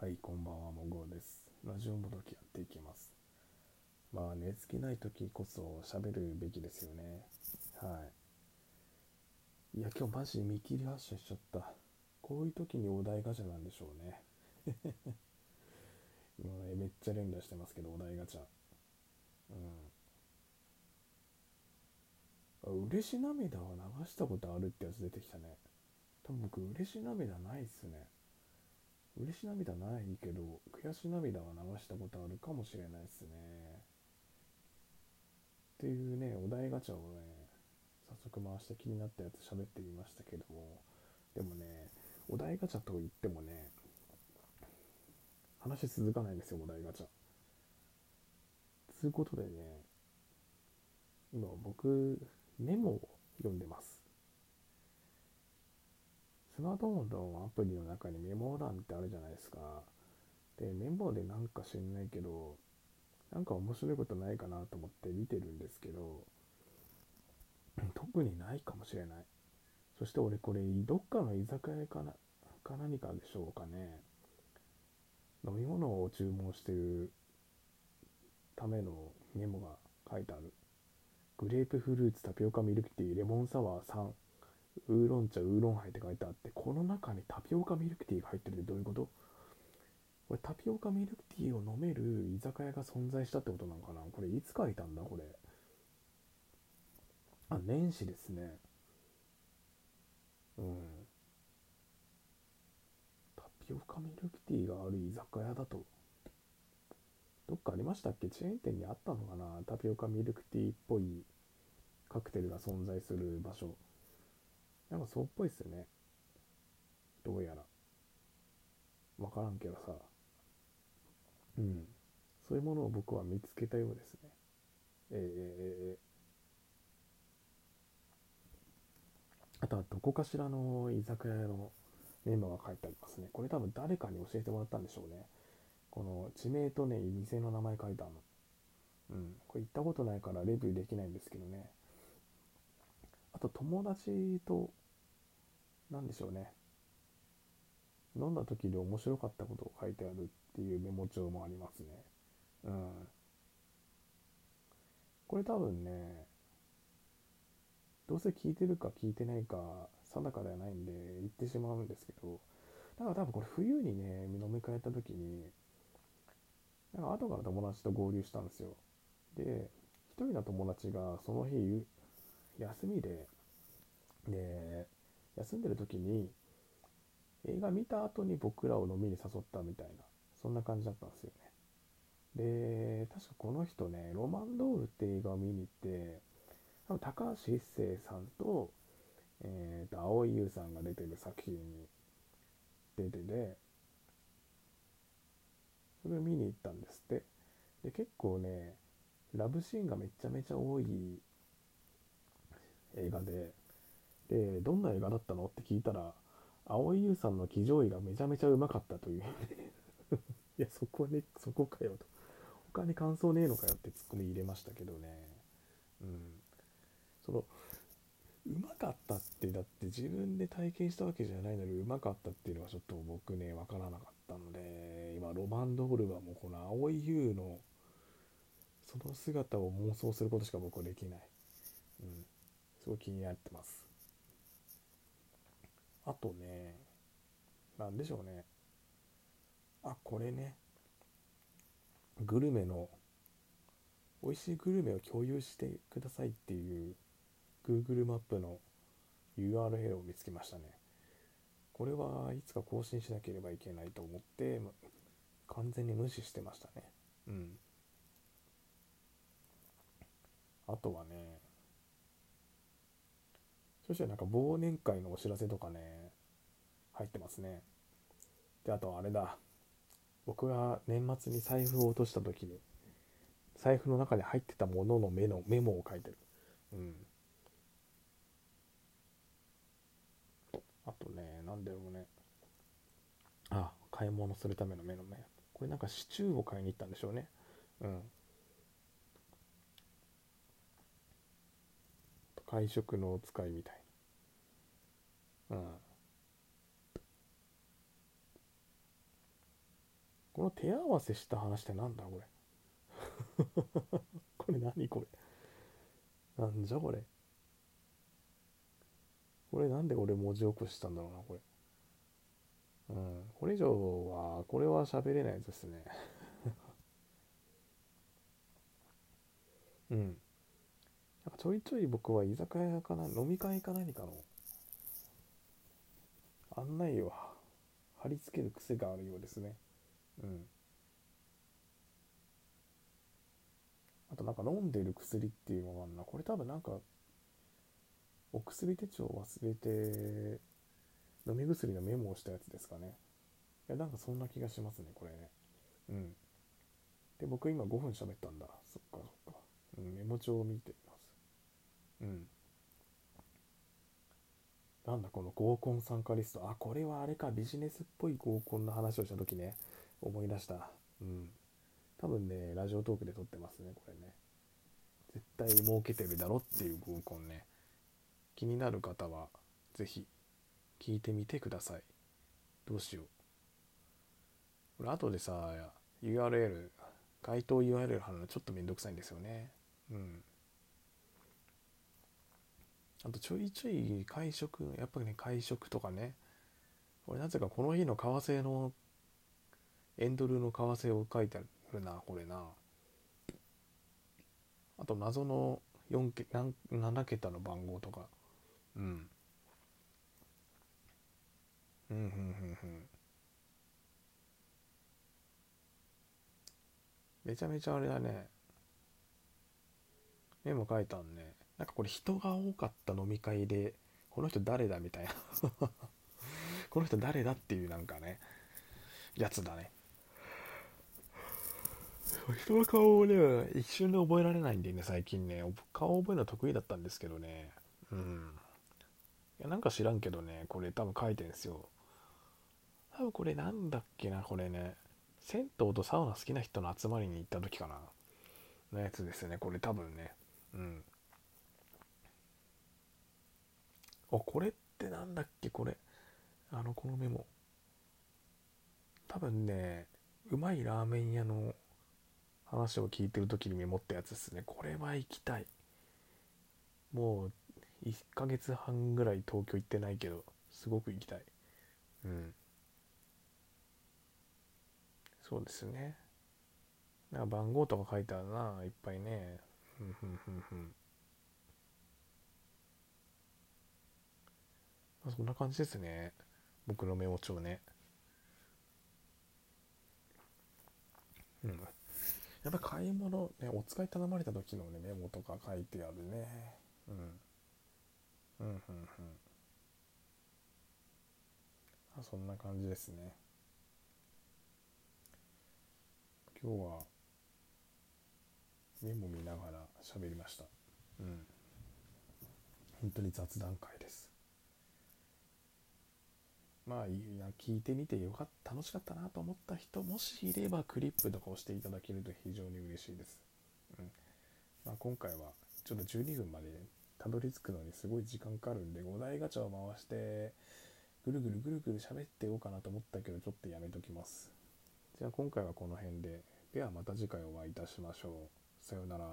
はい、こんばんは、もごうです。ラジオもどきやっていきます。まあ、寝つきない時こそ喋るべきですよね。はい。いや、今日マジ見切り発車しちゃった。こういう時にお題ガチャなんでしょうね。今ね、めっちゃ連打してますけど、お題ガチャ。うん。あ、嬉し涙を流したことあるってやつ出てきたね。多分僕、嬉し涙ないっすね。嬉し涙ないけど悔し涙は流したことあるかもしれないですね。っていうねお題ガチャをね早速回して気になったやつ喋ってみましたけどもでもねお題ガチャといってもね話続かないんですよお題ガチャ。つうことでね今僕メモを読んでます。スマートフォンのアプリの中にメモ欄ってあるじゃないですか。で、メモでなんか知んないけど、なんか面白いことないかなと思って見てるんですけど、特にないかもしれない。そして俺これ、どっかの居酒屋かな、か何かでしょうかね。飲み物を注文してるためのメモが書いてある。グレープフルーツ、タピオカミルクティー、レモンサワー3。ウーロン茶ウーロンハイって書いてあってこの中にタピオカミルクティーが入ってるってどういうこと？これタピオカミルクティーを飲める居酒屋が存在したってことなのかな？これいつ書いたんだ？これ。あ年始ですね。うん。タピオカミルクティーがある居酒屋だと。どっかありましたっけ？チェーン店にあったのかな？タピオカミルクティーっぽいカクテルが存在する場所。なんかそうっぽいっすよね。どうやら。わからんけどさ。うん。そういうものを僕は見つけたようですね。え、えー、えー、あとはどこかしらの居酒屋のメンバーが書いてありますね。これ多分誰かに教えてもらったんでしょうね。この地名とね、店の名前書いてあるの。うん。これ行ったことないからレビューできないんですけどね。あと友達と、なんでしょうね。飲んだ時で面白かったことを書いてあるっていうメモ帳もありますね。うん。これ多分ね、どうせ聞いてるか聞いてないか定かではないんで言ってしまうんですけど、だから多分これ冬にね、飲み会やった時に、なんか後から友達と合流したんですよ。で、一人の友達がその日休みで、で、休んでる時に、映画見た後に僕らを飲みに誘ったみたいな、そんな感じだったんですよね。で、確かこの人ね、ロマンドールって映画を見に行って、多分高橋一生さんと、えー、と、蒼井優さんが出てる作品に出てて、それを見に行ったんですって。で、結構ね、ラブシーンがめちゃめちゃ多い映画で、で、どんな映画だったの？って聞いたら、蒼井優さんの騎乗位がめちゃめちゃうまかったという。いや、そこね、そこかよと。他に感想ねえのかよってツッコミ入れましたけどね。うん。その、うまかったって、だって自分で体験したわけじゃないのにうまかったっていうのはちょっと僕ね、わからなかったので、今、ロマンドールはもうこの蒼井優の、その姿を妄想することしか僕はできない。うん。すごい気になってます。あとね、なんでしょうね。あ、これね。グルメの、美味しいグルメを共有してくださいっていう Google マップの URL を見つけましたね。これはいつか更新しなければいけないと思って、完全に無視してましたね。うん。あとはね、そしてなんか忘年会のお知らせとかね、入ってますね。で、あとあれだ。僕が年末に財布を落とした時に、財布の中に入ってたもののメのメモを書いてる。うん。あとね、なんだろうね。あ、買い物するためのメのメ。これなんかシチューを買いに行ったんでしょうね。うん。会食のお使いみたいな。うん。この手合わせした話ってなんだこれ。これ何これ。なんじゃこれ。これなんで俺文字起こしたんだろうなこれ。うん。これ以上はこれは喋れないですね。うん。なんかちょいちょい僕は居酒屋かな飲み会か何かの案内を貼り付ける癖があるようですね。うん。あとなんか飲んでる薬っていうのがあるな。これ多分なんかお薬手帳忘れて飲み薬のメモをしたやつですかね。いやなんかそんな気がしますねこれね。うん。で僕今5分喋ったんだ。そっかそっか、うん、メモ帳を見て。うん。なんだこの合コン参加リスト。あこれはあれか。ビジネスっぽい合コンの話をした時ね。思い出した。うん。多分ねラジオトークで撮ってますねこれね。絶対儲けてるだろっていう合コンね。気になる方は是非聞いてみてください。どうしよう。これ後でさ URL 該当 URL 貼るのちょっとめんどくさいんですよね。うん。あとちょいちょい会食やっぱりね会食とかね。俺なぜかこの日の為替のエンドルの為替を書いてあるなこれな。あと謎の4け7桁の番号とか。うん。うんうんうんうん。めちゃめちゃあれだね。メモ書いたんね。なんかこれ人が多かった飲み会でこの人誰だみたいな。この人誰だっていうなんかねやつだね。人の顔をね一瞬で覚えられないんでね最近ね。顔覚えるの得意だったんですけどね。うん。いやなんか知らんけどねこれ多分書いてるんですよ。多分これなんだっけなこれね。銭湯とサウナ好きな人の集まりに行った時かな。のやつですねこれ多分ね。うん。あこれってなんだっけ？これ。あのこのメモ。多分ねうまいラーメン屋の話を聞いてる時にメモったやつですね。これは行きたい。もう1ヶ月半ぐらい東京行ってないけどすごく行きたい。うん。そうですね。なんか番号とか書いてあるないっぱいね。ふんふんふんふんまあ、そんな感じですね。僕のメモ帳ね。うん。やっぱ買い物ねお使い頼まれた時のねメモとか書いてあるね。うん。うんうんうん。そんな感じですね。今日はメモ見ながら喋りました。うん。本当に雑談会です。まあ聞いてみてよかった楽しかったなと思った人もしいればクリップとか押していただけると非常に嬉しいです、うん。まあ、今回はちょっと12分までたどり着くのにすごい時間かかるんで5台ガチャを回してぐるぐるぐるぐる喋ってようかなと思ったけどちょっとやめときます。じゃあ今回はこの辺で。ではまた次回お会いいたしましょう。さようなら。